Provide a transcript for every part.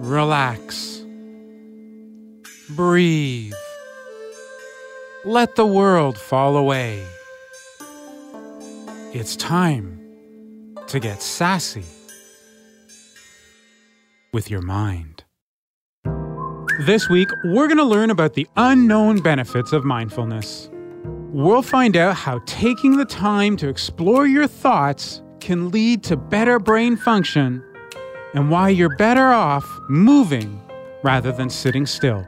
Relax. Breathe. Let the world fall away. It's time to get sassy with your mind. This week, we're going to learn about the unknown benefits of mindfulness. We'll find out how taking the time to explore your thoughts can lead to better brain function and why you're better off moving rather than sitting still.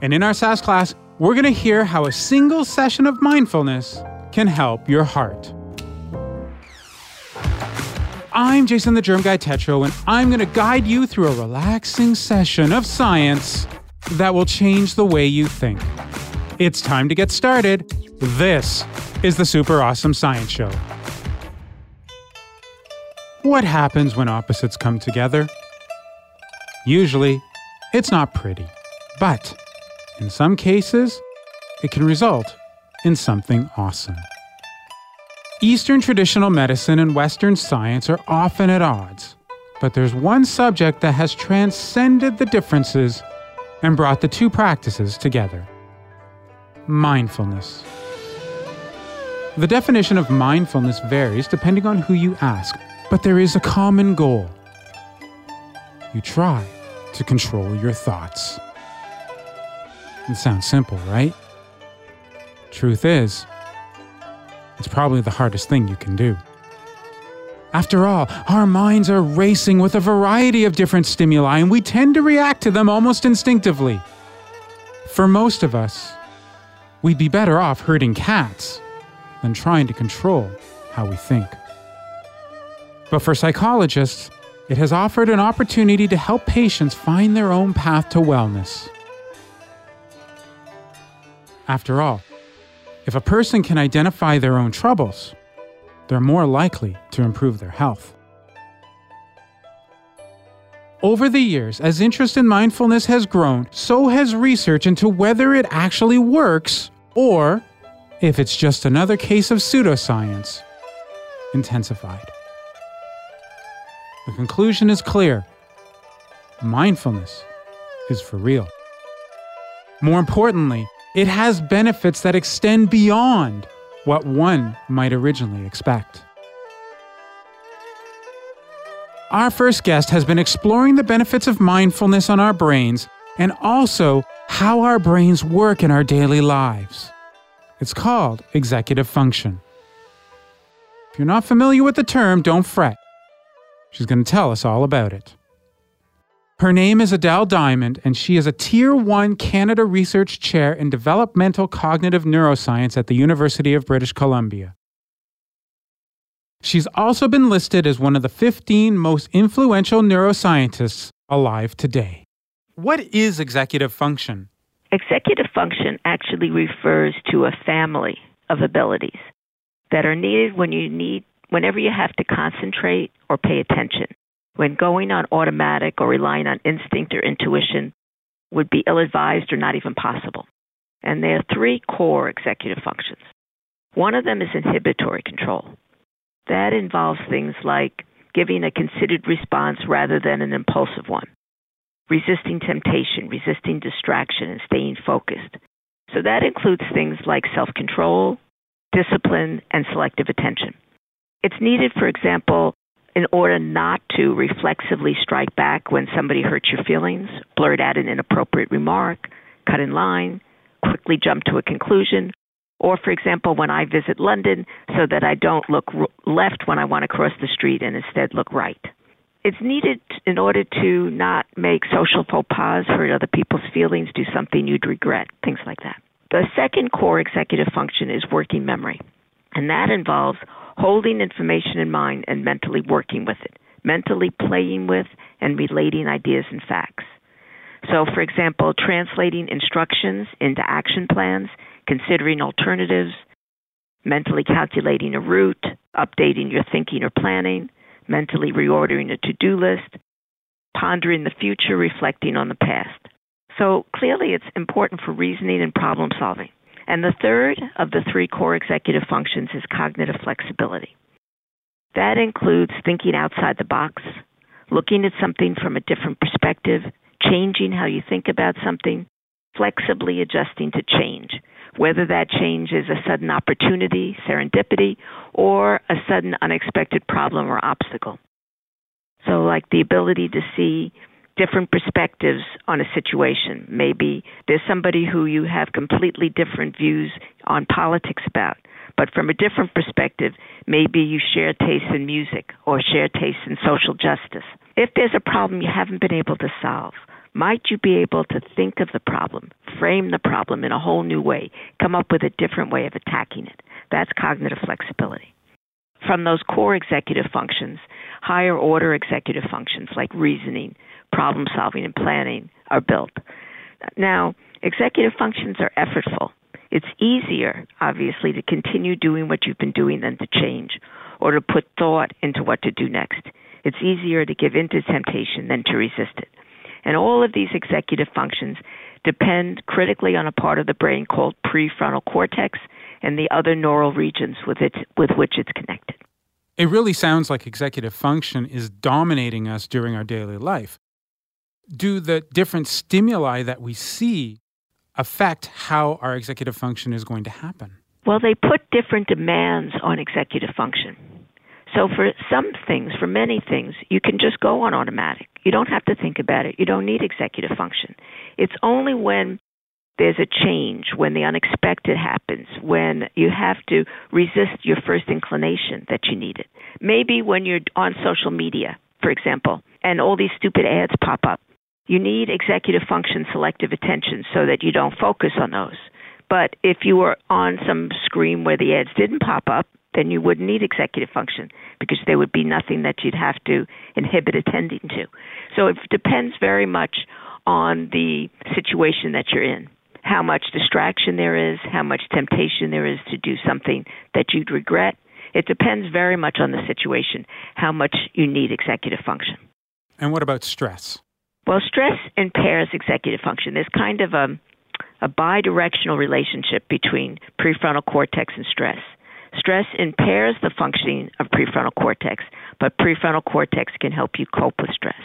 And in our SAS class, we're going to hear how a single session of mindfulness can help your heart. I'm Jason the Germ Guy Tetro, and I'm going to guide you through a relaxing session of science that will change the way you think. It's time to get started. This is the Super Awesome Science Show. What happens when opposites come together? Usually, it's not pretty, but in some cases, it can result in something awesome. Eastern traditional medicine and Western science are often at odds, but there's one subject that has transcended the differences and brought the two practices together mindfulness. The definition of mindfulness varies depending on who you ask, but there is a common goal. You try to control your thoughts. It sounds simple, right? Truth is, it's probably the hardest thing you can do. After all, our minds are racing with a variety of different stimuli, and we tend to react to them almost instinctively. For most of us, we'd be better off herding cats than trying to control how we think. But for psychologists, it has offered an opportunity to help patients find their own path to wellness. After all, if a person can identify their own troubles, they're more likely to improve their health. Over the years, as interest in mindfulness has grown, so has research into whether it actually works or if it's just another case of pseudoscience intensified. The conclusion is clear mindfulness is for real. More importantly, it has benefits that extend beyond what one might originally expect. Our first guest has been exploring the benefits of mindfulness on our brains and also how our brains work in our daily lives. It's called executive function. If you're not familiar with the term, don't fret. She's going to tell us all about it. Her name is Adele Diamond, and she is a Tier 1 Canada Research Chair in Developmental Cognitive Neuroscience at the University of British Columbia. She's also been listed as one of the 15 most influential neuroscientists alive today. What is executive function? Executive function actually refers to a family of abilities that are needed when you need whenever you have to concentrate or pay attention when going on automatic or relying on instinct or intuition would be ill advised or not even possible. And there are three core executive functions. One of them is inhibitory control. That involves things like giving a considered response rather than an impulsive one, resisting temptation, resisting distraction, and staying focused. So that includes things like self control, discipline, and selective attention. It's needed, for example, in order not to reflexively strike back when somebody hurts your feelings, blurt out an inappropriate remark, cut in line, quickly jump to a conclusion, or, for example, when I visit London, so that I don't look left when I want to cross the street and instead look right. It's needed in order to not make social faux pas, hurt other people's feelings, do something you'd regret, things like that. The second core executive function is working memory, and that involves holding information in mind and mentally working with it. mentally playing with, and relating ideas and facts. So, for example, translating instructions into action plans, considering alternatives, mentally calculating a route, updating your thinking or planning, mentally reordering a to do list, pondering the future, reflecting on the past. So clearly, it's important for reasoning and problem solving. And the third of the three core executive functions is cognitive flexibility. That includes thinking outside the box, looking at something from a different perspective, changing how you think about something, flexibly adjusting to change, whether that change is a sudden opportunity, serendipity, or a sudden unexpected problem or obstacle. So, like the ability to see different perspectives on a situation. Maybe there's somebody who you have completely different views on politics about, but from a different perspective, maybe you share tastes in music or share tastes in social justice. If there's a problem you haven't been able to solve, might you be able to think of the problem, frame the problem in a whole new way, come up with a different way of attacking it? That's cognitive flexibility. From those core executive functions, higher order executive functions like reasoning, problem solving, and planning are built. Now, executive functions are effortful. It's easier, obviously, to continue doing what you've been doing than to change or to put thought into what to do next. It's easier to give in to temptation than to resist it. And all of these executive functions depend critically on a part of the brain called prefrontal cortex and the other neural regions with, it, with which it's connected. It really sounds like executive function is dominating us during our daily life. Do the different stimuli that we see affect how our executive function is going to happen? Well, they put different demands on executive function. So, for some things, for many things, you can just go on automatic. You don't have to think about it. You don't need executive function. It's only when there's a change, when the unexpected happens, when you have to resist your first inclination that you need it. Maybe when you're on social media, for example, and all these stupid ads pop up. You need executive function selective attention so that you don't focus on those. But if you were on some screen where the ads didn't pop up, then you wouldn't need executive function because there would be nothing that you'd have to inhibit attending to. So it depends very much on the situation that you're in. How much distraction there is, how much temptation there is to do something that you'd regret. It depends very much on the situation, how much you need executive function. And what about stress? Well, stress impairs executive function. There's kind of a, a bidirectional relationship between prefrontal cortex and stress. Stress impairs the functioning of prefrontal cortex, but prefrontal cortex can help you cope with stress.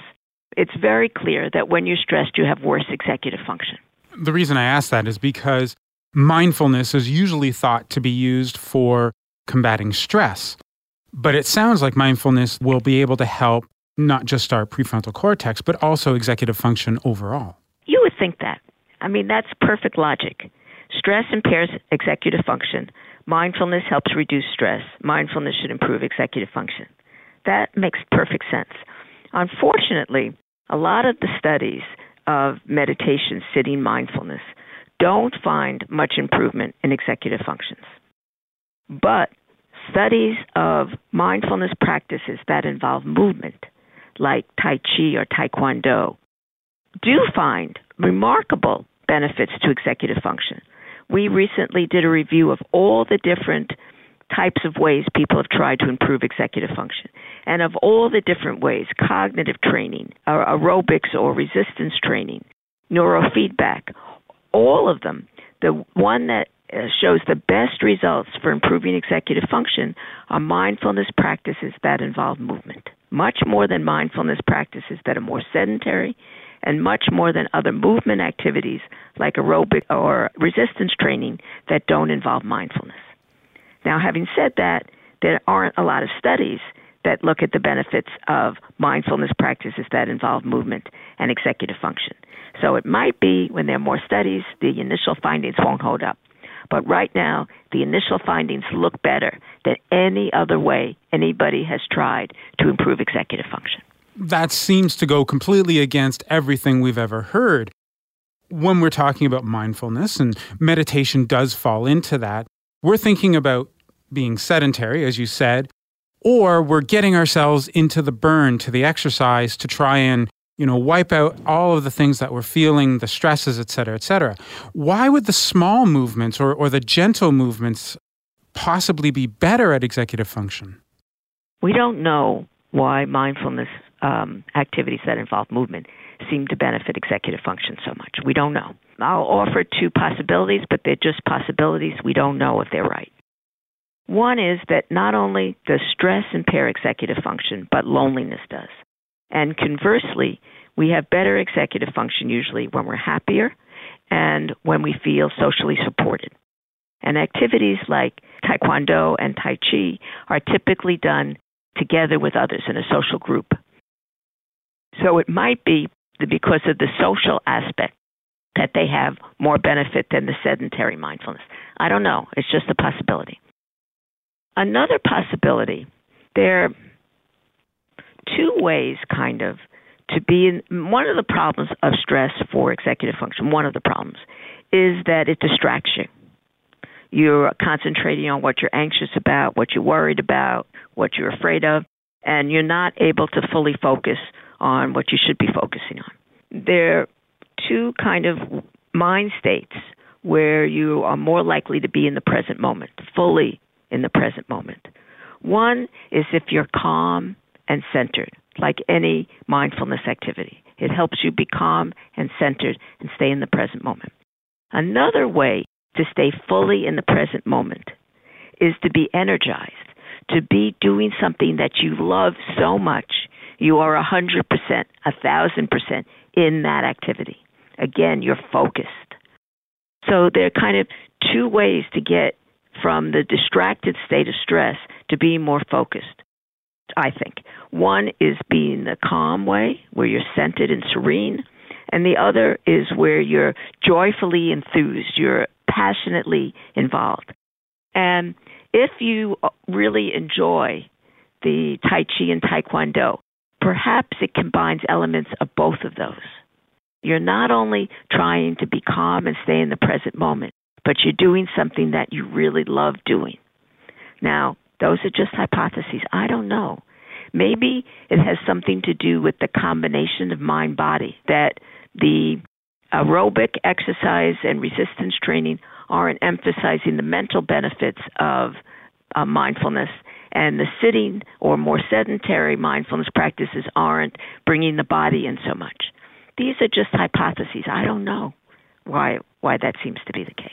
It's very clear that when you're stressed, you have worse executive function. The reason I ask that is because mindfulness is usually thought to be used for combating stress. But it sounds like mindfulness will be able to help not just our prefrontal cortex, but also executive function overall. You would think that. I mean, that's perfect logic. Stress impairs executive function. Mindfulness helps reduce stress. Mindfulness should improve executive function. That makes perfect sense. Unfortunately, a lot of the studies of meditation, sitting mindfulness, don't find much improvement in executive functions. But studies of mindfulness practices that involve movement, like Tai Chi or Taekwondo, do find remarkable benefits to executive function. We recently did a review of all the different types of ways people have tried to improve executive function. And of all the different ways, cognitive training, or aerobics or resistance training, neurofeedback, all of them, the one that uh, shows the best results for improving executive function are mindfulness practices that involve movement, much more than mindfulness practices that are more sedentary and much more than other movement activities like aerobic or resistance training that don't involve mindfulness. Now, having said that, there aren't a lot of studies that look at the benefits of mindfulness practices that involve movement and executive function. So it might be when there are more studies, the initial findings won't hold up. But right now, the initial findings look better than any other way anybody has tried to improve executive function. That seems to go completely against everything we've ever heard. When we're talking about mindfulness, and meditation does fall into that, we're thinking about being sedentary, as you said, or we're getting ourselves into the burn to the exercise to try and you know wipe out all of the things that we're feeling the stresses et cetera et cetera. Why would the small movements or, or the gentle movements possibly be better at executive function? We don't know why mindfulness um, activities that involve movement seem to benefit executive function so much. We don't know i'll offer two possibilities but they're just possibilities we don't know if they're right one is that not only does stress impair executive function, but loneliness does. And conversely, we have better executive function usually when we're happier and when we feel socially supported. And activities like Taekwondo and Tai Chi are typically done together with others in a social group. So it might be because of the social aspect that they have more benefit than the sedentary mindfulness. I don't know. It's just a possibility. Another possibility, there are two ways, kind of, to be in. One of the problems of stress for executive function, one of the problems, is that it distracts you. You're concentrating on what you're anxious about, what you're worried about, what you're afraid of, and you're not able to fully focus on what you should be focusing on. There two kind of mind states where you are more likely to be in the present moment, fully in the present moment. One is if you're calm and centered, like any mindfulness activity. It helps you be calm and centered and stay in the present moment. Another way to stay fully in the present moment is to be energized, to be doing something that you love so much you are a 100%, a 1000% in that activity. Again, you're focused. So there are kind of two ways to get from the distracted state of stress to being more focused, I think. One is being the calm way, where you're centered and serene, and the other is where you're joyfully enthused, you're passionately involved. And if you really enjoy the Tai Chi and Taekwondo, perhaps it combines elements of both of those. You're not only trying to be calm and stay in the present moment, but you're doing something that you really love doing. Now, those are just hypotheses. I don't know. Maybe it has something to do with the combination of mind body, that the aerobic exercise and resistance training aren't emphasizing the mental benefits of uh, mindfulness, and the sitting or more sedentary mindfulness practices aren't bringing the body in so much. These are just hypotheses. I don't know why why that seems to be the case.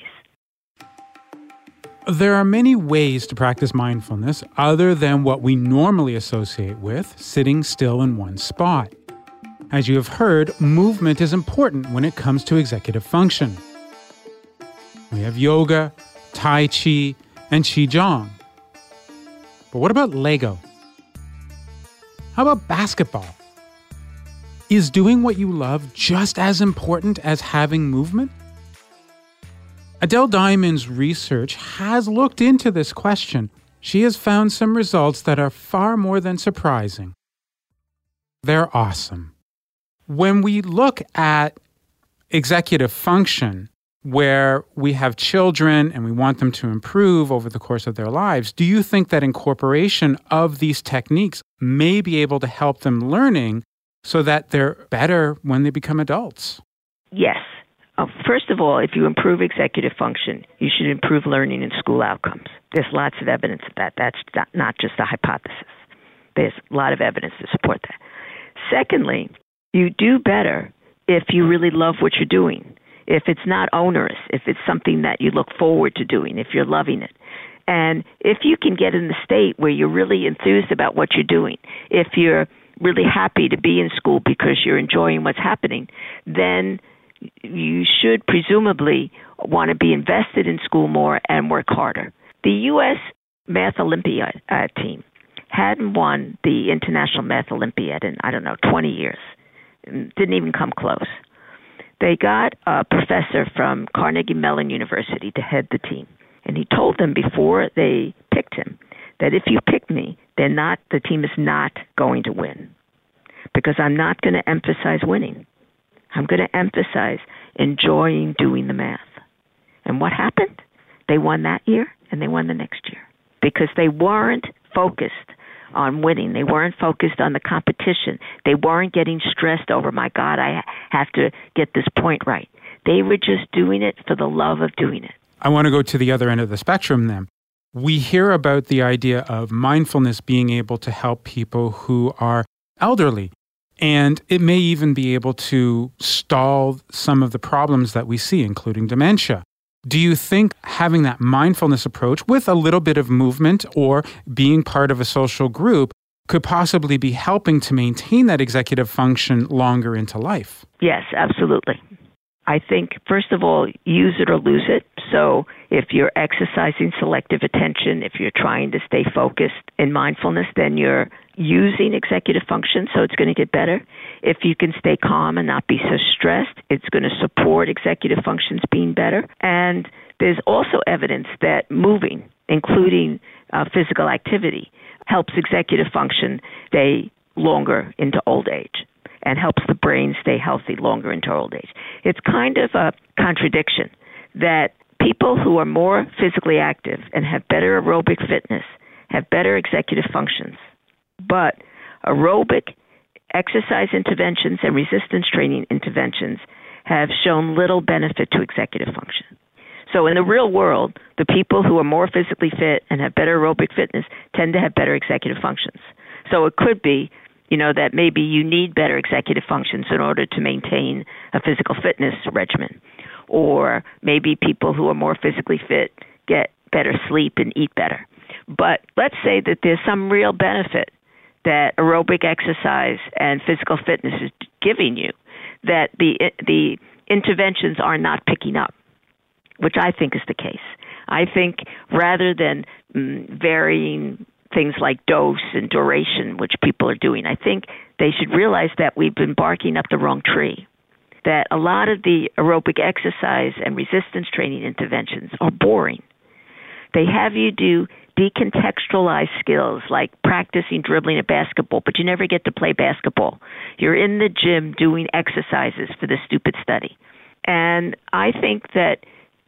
There are many ways to practice mindfulness other than what we normally associate with sitting still in one spot. As you have heard, movement is important when it comes to executive function. We have yoga, Tai Chi, and Qigong. But what about Lego? How about basketball? Is doing what you love just as important as having movement? Adele Diamond's research has looked into this question. She has found some results that are far more than surprising. They're awesome. When we look at executive function, where we have children and we want them to improve over the course of their lives, do you think that incorporation of these techniques may be able to help them learning so that they're better when they become adults? Yes. Uh, first of all, if you improve executive function, you should improve learning and school outcomes. There's lots of evidence of that. That's not just a hypothesis. There's a lot of evidence to support that. Secondly, you do better if you really love what you're doing. If it's not onerous, if it's something that you look forward to doing, if you're loving it. And if you can get in the state where you're really enthused about what you're doing, if you're really happy to be in school because you're enjoying what's happening, then you should presumably want to be invested in school more and work harder. The U.S. Math Olympiad uh, team hadn't won the International Math Olympiad in, I don't know, 20 years. Didn't even come close. They got a professor from Carnegie Mellon University to head the team. And he told them before they picked him that if you pick me, they're not the team is not going to win. Because I'm not going to emphasize winning. I'm going to emphasize enjoying doing the math. And what happened? They won that year and they won the next year because they weren't focused on winning. They weren't focused on the competition. They weren't getting stressed over, my God, I have to get this point right. They were just doing it for the love of doing it. I want to go to the other end of the spectrum then. We hear about the idea of mindfulness being able to help people who are elderly. And it may even be able to stall some of the problems that we see, including dementia. Do you think having that mindfulness approach with a little bit of movement or being part of a social group could possibly be helping to maintain that executive function longer into life? Yes, absolutely. I think, first of all, use it or lose it. So if you're exercising selective attention, if you're trying to stay focused in mindfulness, then you're using executive function, so it's going to get better. If you can stay calm and not be so stressed, it's going to support executive functions being better. And there's also evidence that moving, including uh, physical activity, helps executive function stay longer into old age and helps the brain stay healthy longer into old age. It's kind of a contradiction that people who are more physically active and have better aerobic fitness have better executive functions. But aerobic exercise interventions and resistance training interventions have shown little benefit to executive function. So in the real world, the people who are more physically fit and have better aerobic fitness tend to have better executive functions. So it could be you know, that maybe you need better executive functions in order to maintain a physical fitness regimen. Or maybe people who are more physically fit get better sleep and eat better. But let's say that there's some real benefit that aerobic exercise and physical fitness is giving you that the the interventions are not picking up, which I think is the case. I think rather than mm, varying things like dose and duration, which people are doing. I think they should realize that we've been barking up the wrong tree. That a lot of the aerobic exercise and resistance training interventions are boring. They have you do decontextualized skills like practicing dribbling a basketball, but you never get to play basketball. You're in the gym doing exercises for the stupid study. And I think that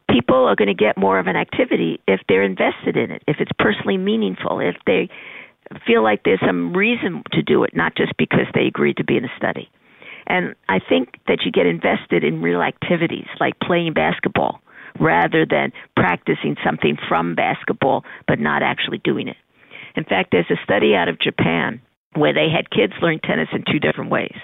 people are going to get more of an activity if they're invested in it, if it's personally meaningful, if they feel like there's some reason to do it, not just because they agreed to be in a study. And I think that you get invested in real activities like playing basketball rather than practicing something from basketball but not actually doing it. In fact, there's a study out of Japan where they had kids learn tennis in two different ways.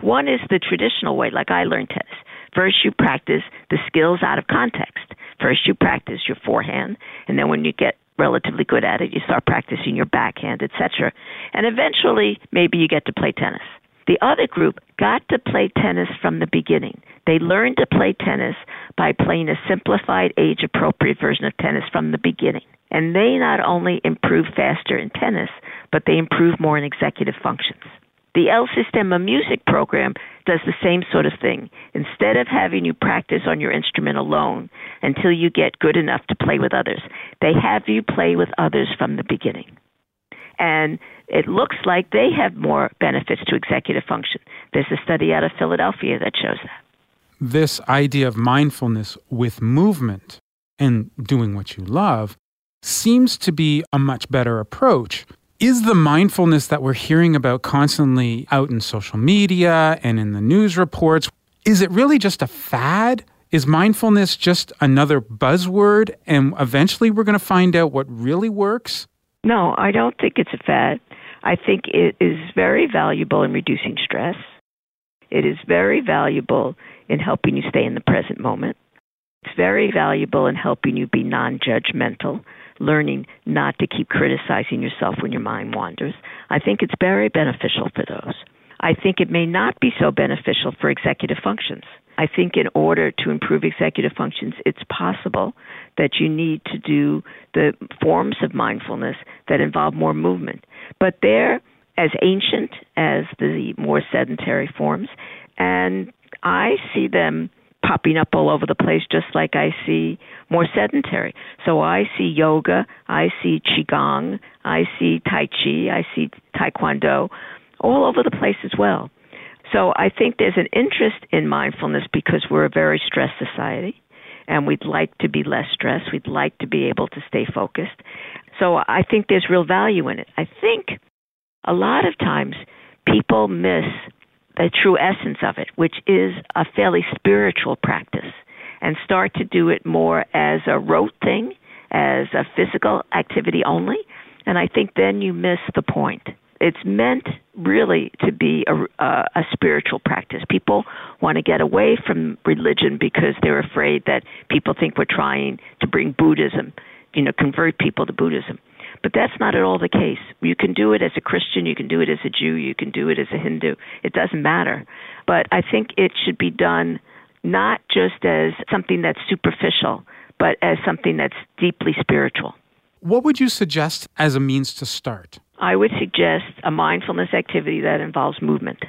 One is the traditional way, like I learned tennis. First, you practice the skills out of context. First, you practice your forehand, and then when you get relatively good at it, you start practicing your backhand, etc. And eventually, maybe you get to play tennis. The other group got to play tennis from the beginning. They learned to play tennis by playing a simplified, age appropriate version of tennis from the beginning. And they not only improve faster in tennis, but they improve more in executive functions. The El Sistema music program does the same sort of thing. Instead of having you practice on your instrument alone until you get good enough to play with others, they have you play with others from the beginning. And it looks like they have more benefits to executive function. There's a study out of Philadelphia that shows that. This idea of mindfulness with movement and doing what you love seems to be a much better approach is the mindfulness that we're hearing about constantly out in social media and in the news reports, is it really just a fad? Is mindfulness just another buzzword and eventually we're going to find out what really works? No, I don't think it's a fad. I think it is very valuable in reducing stress. It is very valuable in helping you stay in the present moment. Very valuable in helping you be non judgmental learning not to keep criticizing yourself when your mind wanders. I think it's very beneficial for those. I think it may not be so beneficial for executive functions. I think in order to improve executive functions, it's possible that you need to do the forms of mindfulness that involve more movement. But they're as ancient as the more sedentary forms, and I see them popping up all over the place, just like I see more sedentary. So I see yoga, I see qigong, I see tai chi, I see taekwondo, all over the place as well. So I think there's an interest in mindfulness because we're a very stressed society and we'd like to be less stressed. We'd like to be able to stay focused. So I think there's real value in it. I think a lot of times people miss the true essence of it, which is a fairly spiritual practice, and start to do it more as a rote thing, as a physical activity only. And I think then you miss the point. It's meant really to be a, a, a spiritual practice. People want to get away from religion because they're afraid that people think we're trying to bring Buddhism, you know, convert people to Buddhism. But that's not at all the case. You can do it as a Christian, you can do it as a Jew, you can do it as a Hindu. It doesn't matter. But I think it should be done not just as something that's superficial, but as something that's deeply spiritual. What would you suggest as a means to start? I would suggest a mindfulness activity that involves movement.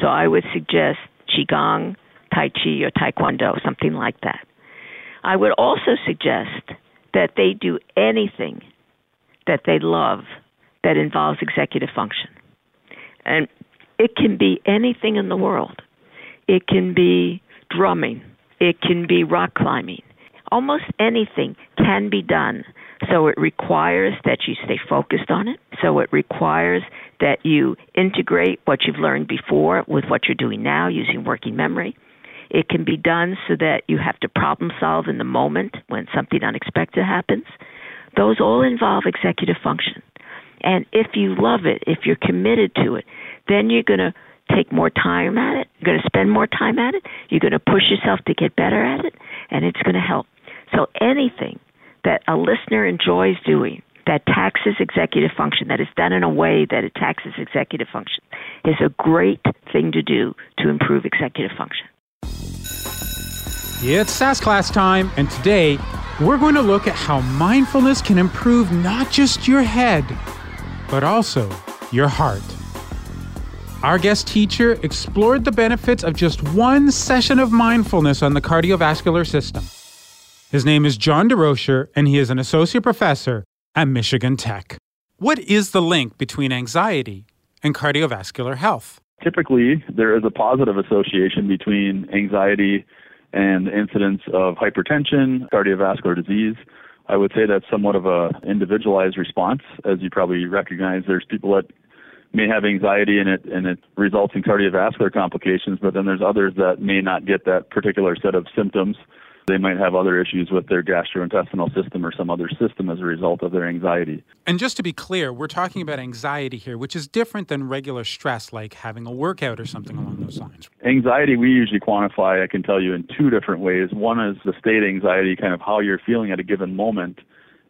So I would suggest Qigong, Tai Chi, or Taekwondo, something like that. I would also suggest that they do anything that they love that involves executive function. And it can be anything in the world. It can be drumming. It can be rock climbing. Almost anything can be done. So it requires that you stay focused on it. So it requires that you integrate what you've learned before with what you're doing now using working memory. It can be done so that you have to problem solve in the moment when something unexpected happens. Those all involve executive function. And if you love it, if you're committed to it, then you're going to take more time at it. You're going to spend more time at it. You're going to push yourself to get better at it, and it's going to help. So anything that a listener enjoys doing that taxes executive function, that is done in a way that it taxes executive function, is a great thing to do to improve executive function. It's SAS class time, and today we're going to look at how mindfulness can improve not just your head, but also your heart. Our guest teacher explored the benefits of just one session of mindfulness on the cardiovascular system. His name is John Durocher, and he is an associate professor at Michigan Tech. What is the link between anxiety and cardiovascular health? Typically, there is a positive association between anxiety and the incidence of hypertension, cardiovascular disease. I would say that's somewhat of a individualized response. As you probably recognize, there's people that may have anxiety and it and it results in cardiovascular complications, but then there's others that may not get that particular set of symptoms they might have other issues with their gastrointestinal system or some other system as a result of their anxiety. And just to be clear, we're talking about anxiety here, which is different than regular stress, like having a workout or something along those lines. Anxiety, we usually quantify, I can tell you, in two different ways. One is the state anxiety, kind of how you're feeling at a given moment,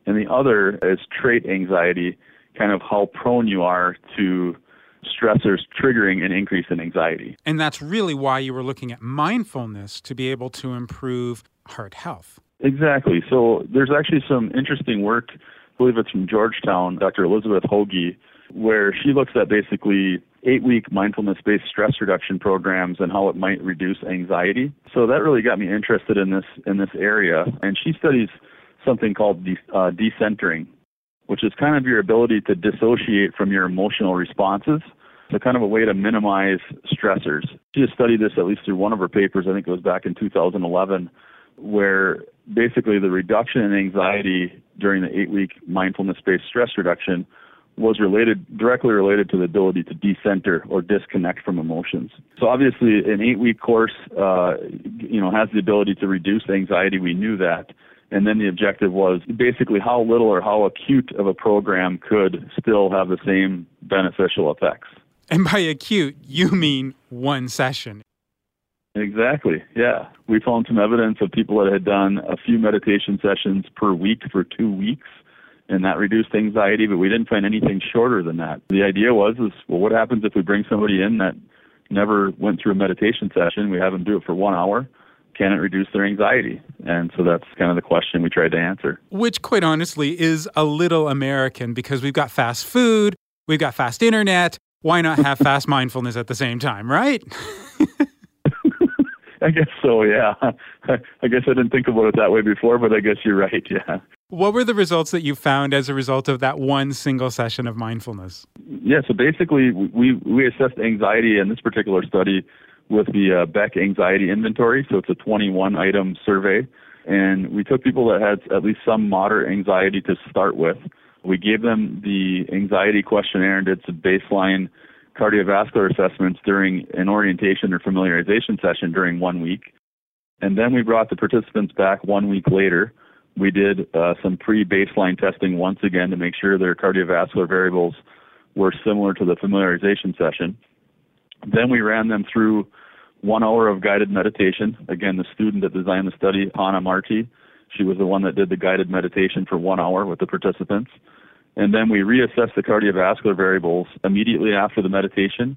and the other is trait anxiety, kind of how prone you are to stressors triggering an increase in anxiety. And that's really why you were looking at mindfulness to be able to improve heart health. Exactly. So there's actually some interesting work, I believe it's from Georgetown, Dr. Elizabeth Hoge, where she looks at basically eight week mindfulness based stress reduction programs and how it might reduce anxiety. So that really got me interested in this in this area. And she studies something called de- uh, decentering, which is kind of your ability to dissociate from your emotional responses. So kind of a way to minimize stressors. She has studied this at least through one of her papers, I think it was back in 2011, where basically the reduction in anxiety during the eight week mindfulness based stress reduction was related directly related to the ability to decenter or disconnect from emotions. So obviously, an eight-week course, uh, you know, has the ability to reduce anxiety. We knew that, and then the objective was basically how little or how acute of a program could still have the same beneficial effects. And by acute, you mean one session. Exactly. Yeah. We found some evidence of people that had done a few meditation sessions per week for two weeks and that reduced anxiety, but we didn't find anything shorter than that. The idea was is well what happens if we bring somebody in that never went through a meditation session, we have them do it for one hour, can it reduce their anxiety? And so that's kind of the question we tried to answer. Which quite honestly is a little American because we've got fast food, we've got fast internet, why not have fast mindfulness at the same time, right? I guess so, yeah. I guess I didn't think about it that way before, but I guess you're right, yeah. What were the results that you found as a result of that one single session of mindfulness? Yeah, so basically, we, we assessed anxiety in this particular study with the uh, Beck Anxiety Inventory. So it's a 21 item survey. And we took people that had at least some moderate anxiety to start with. We gave them the anxiety questionnaire and did some baseline cardiovascular assessments during an orientation or familiarization session during one week. And then we brought the participants back one week later. We did uh, some pre baseline testing once again to make sure their cardiovascular variables were similar to the familiarization session. Then we ran them through one hour of guided meditation. Again, the student that designed the study, Hannah Marti, she was the one that did the guided meditation for one hour with the participants. And then we reassessed the cardiovascular variables immediately after the meditation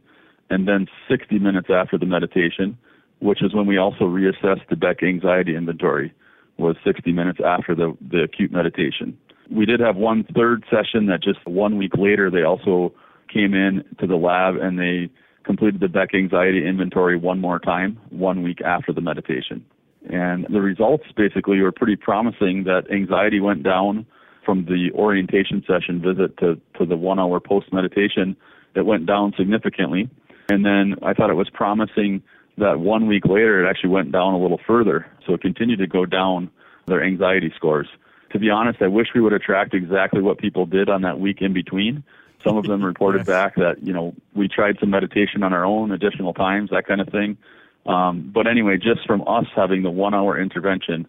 and then 60 minutes after the meditation, which is when we also reassessed the Beck anxiety inventory, was 60 minutes after the, the acute meditation. We did have one third session that just one week later they also came in to the lab and they completed the Beck anxiety inventory one more time, one week after the meditation. And the results basically were pretty promising that anxiety went down from the orientation session visit to, to the one hour post meditation. It went down significantly. And then I thought it was promising that one week later it actually went down a little further. So it continued to go down their anxiety scores. To be honest, I wish we would have tracked exactly what people did on that week in between some of them reported yes. back that you know we tried some meditation on our own additional times, that kind of thing. Um, but anyway, just from us having the one-hour intervention,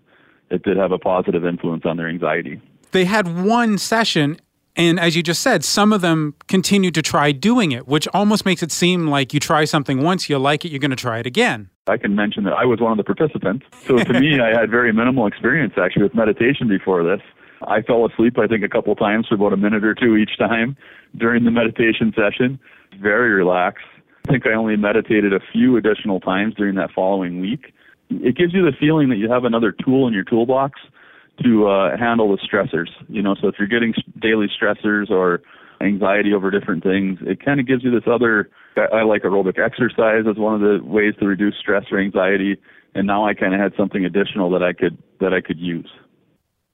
it did have a positive influence on their anxiety. They had one session, and as you just said, some of them continued to try doing it, which almost makes it seem like you try something once, you like it, you're going to try it again. I can mention that I was one of the participants. So to me, I had very minimal experience actually with meditation before this. I fell asleep, I think, a couple times for about a minute or two each time during the meditation session. Very relaxed. I think I only meditated a few additional times during that following week. It gives you the feeling that you have another tool in your toolbox to uh, handle the stressors. You know, so if you're getting daily stressors or anxiety over different things, it kind of gives you this other. I like aerobic exercise as one of the ways to reduce stress or anxiety, and now I kind of had something additional that I could that I could use.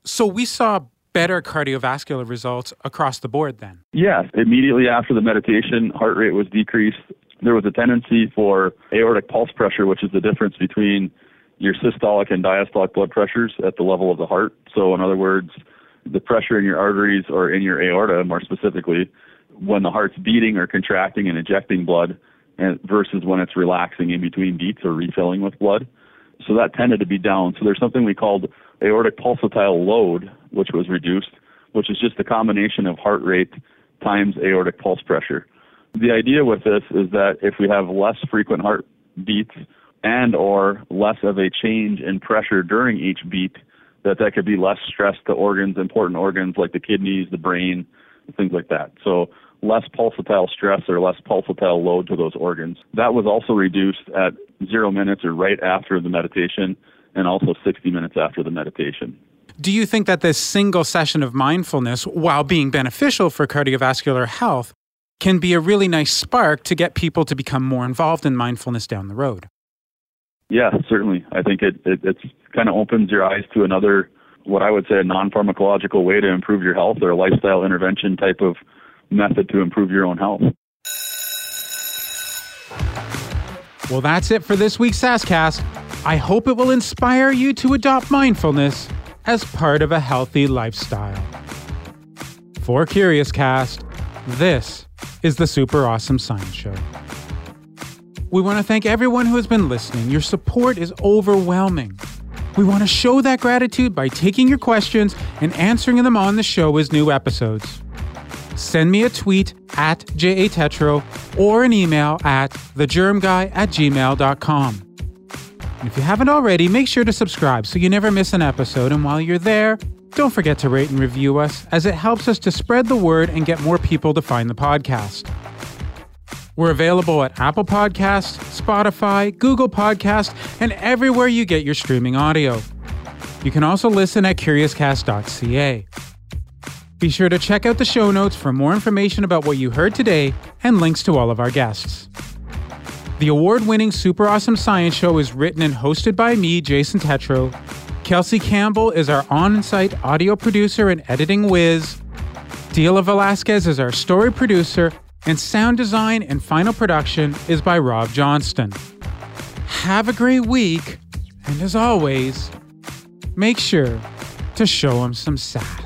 So we saw better cardiovascular results across the board then? Yes. Immediately after the meditation, heart rate was decreased. There was a tendency for aortic pulse pressure, which is the difference between your systolic and diastolic blood pressures at the level of the heart. So, in other words, the pressure in your arteries or in your aorta, more specifically, when the heart's beating or contracting and ejecting blood, versus when it's relaxing in between beats or refilling with blood. So that tended to be down. So there's something we called aortic pulsatile load, which was reduced, which is just a combination of heart rate times aortic pulse pressure. The idea with this is that if we have less frequent heart beats and or less of a change in pressure during each beat, that that could be less stress to organs, important organs like the kidneys, the brain, things like that. So less pulsatile stress or less pulsatile load to those organs. That was also reduced at zero minutes or right after the meditation and also 60 minutes after the meditation. Do you think that this single session of mindfulness, while being beneficial for cardiovascular health, can be a really nice spark to get people to become more involved in mindfulness down the road? Yeah, certainly. I think it, it it's kind of opens your eyes to another, what I would say, a non pharmacological way to improve your health or a lifestyle intervention type of method to improve your own health. Well, that's it for this week's SASCast. I hope it will inspire you to adopt mindfulness as part of a healthy lifestyle. For Curious Cast, this is the Super Awesome Science Show. We want to thank everyone who has been listening. Your support is overwhelming. We want to show that gratitude by taking your questions and answering them on the show as new episodes. Send me a tweet at JATetro or an email at thegermguy at gmail.com. If you haven't already, make sure to subscribe so you never miss an episode. And while you're there, don't forget to rate and review us, as it helps us to spread the word and get more people to find the podcast. We're available at Apple Podcasts, Spotify, Google Podcast, and everywhere you get your streaming audio. You can also listen at curiouscast.ca. Be sure to check out the show notes for more information about what you heard today and links to all of our guests. The award winning Super Awesome Science Show is written and hosted by me, Jason Tetro. Kelsey Campbell is our on site audio producer and editing whiz. Dila Velasquez is our story producer, and sound design and final production is by Rob Johnston. Have a great week, and as always, make sure to show him some sass.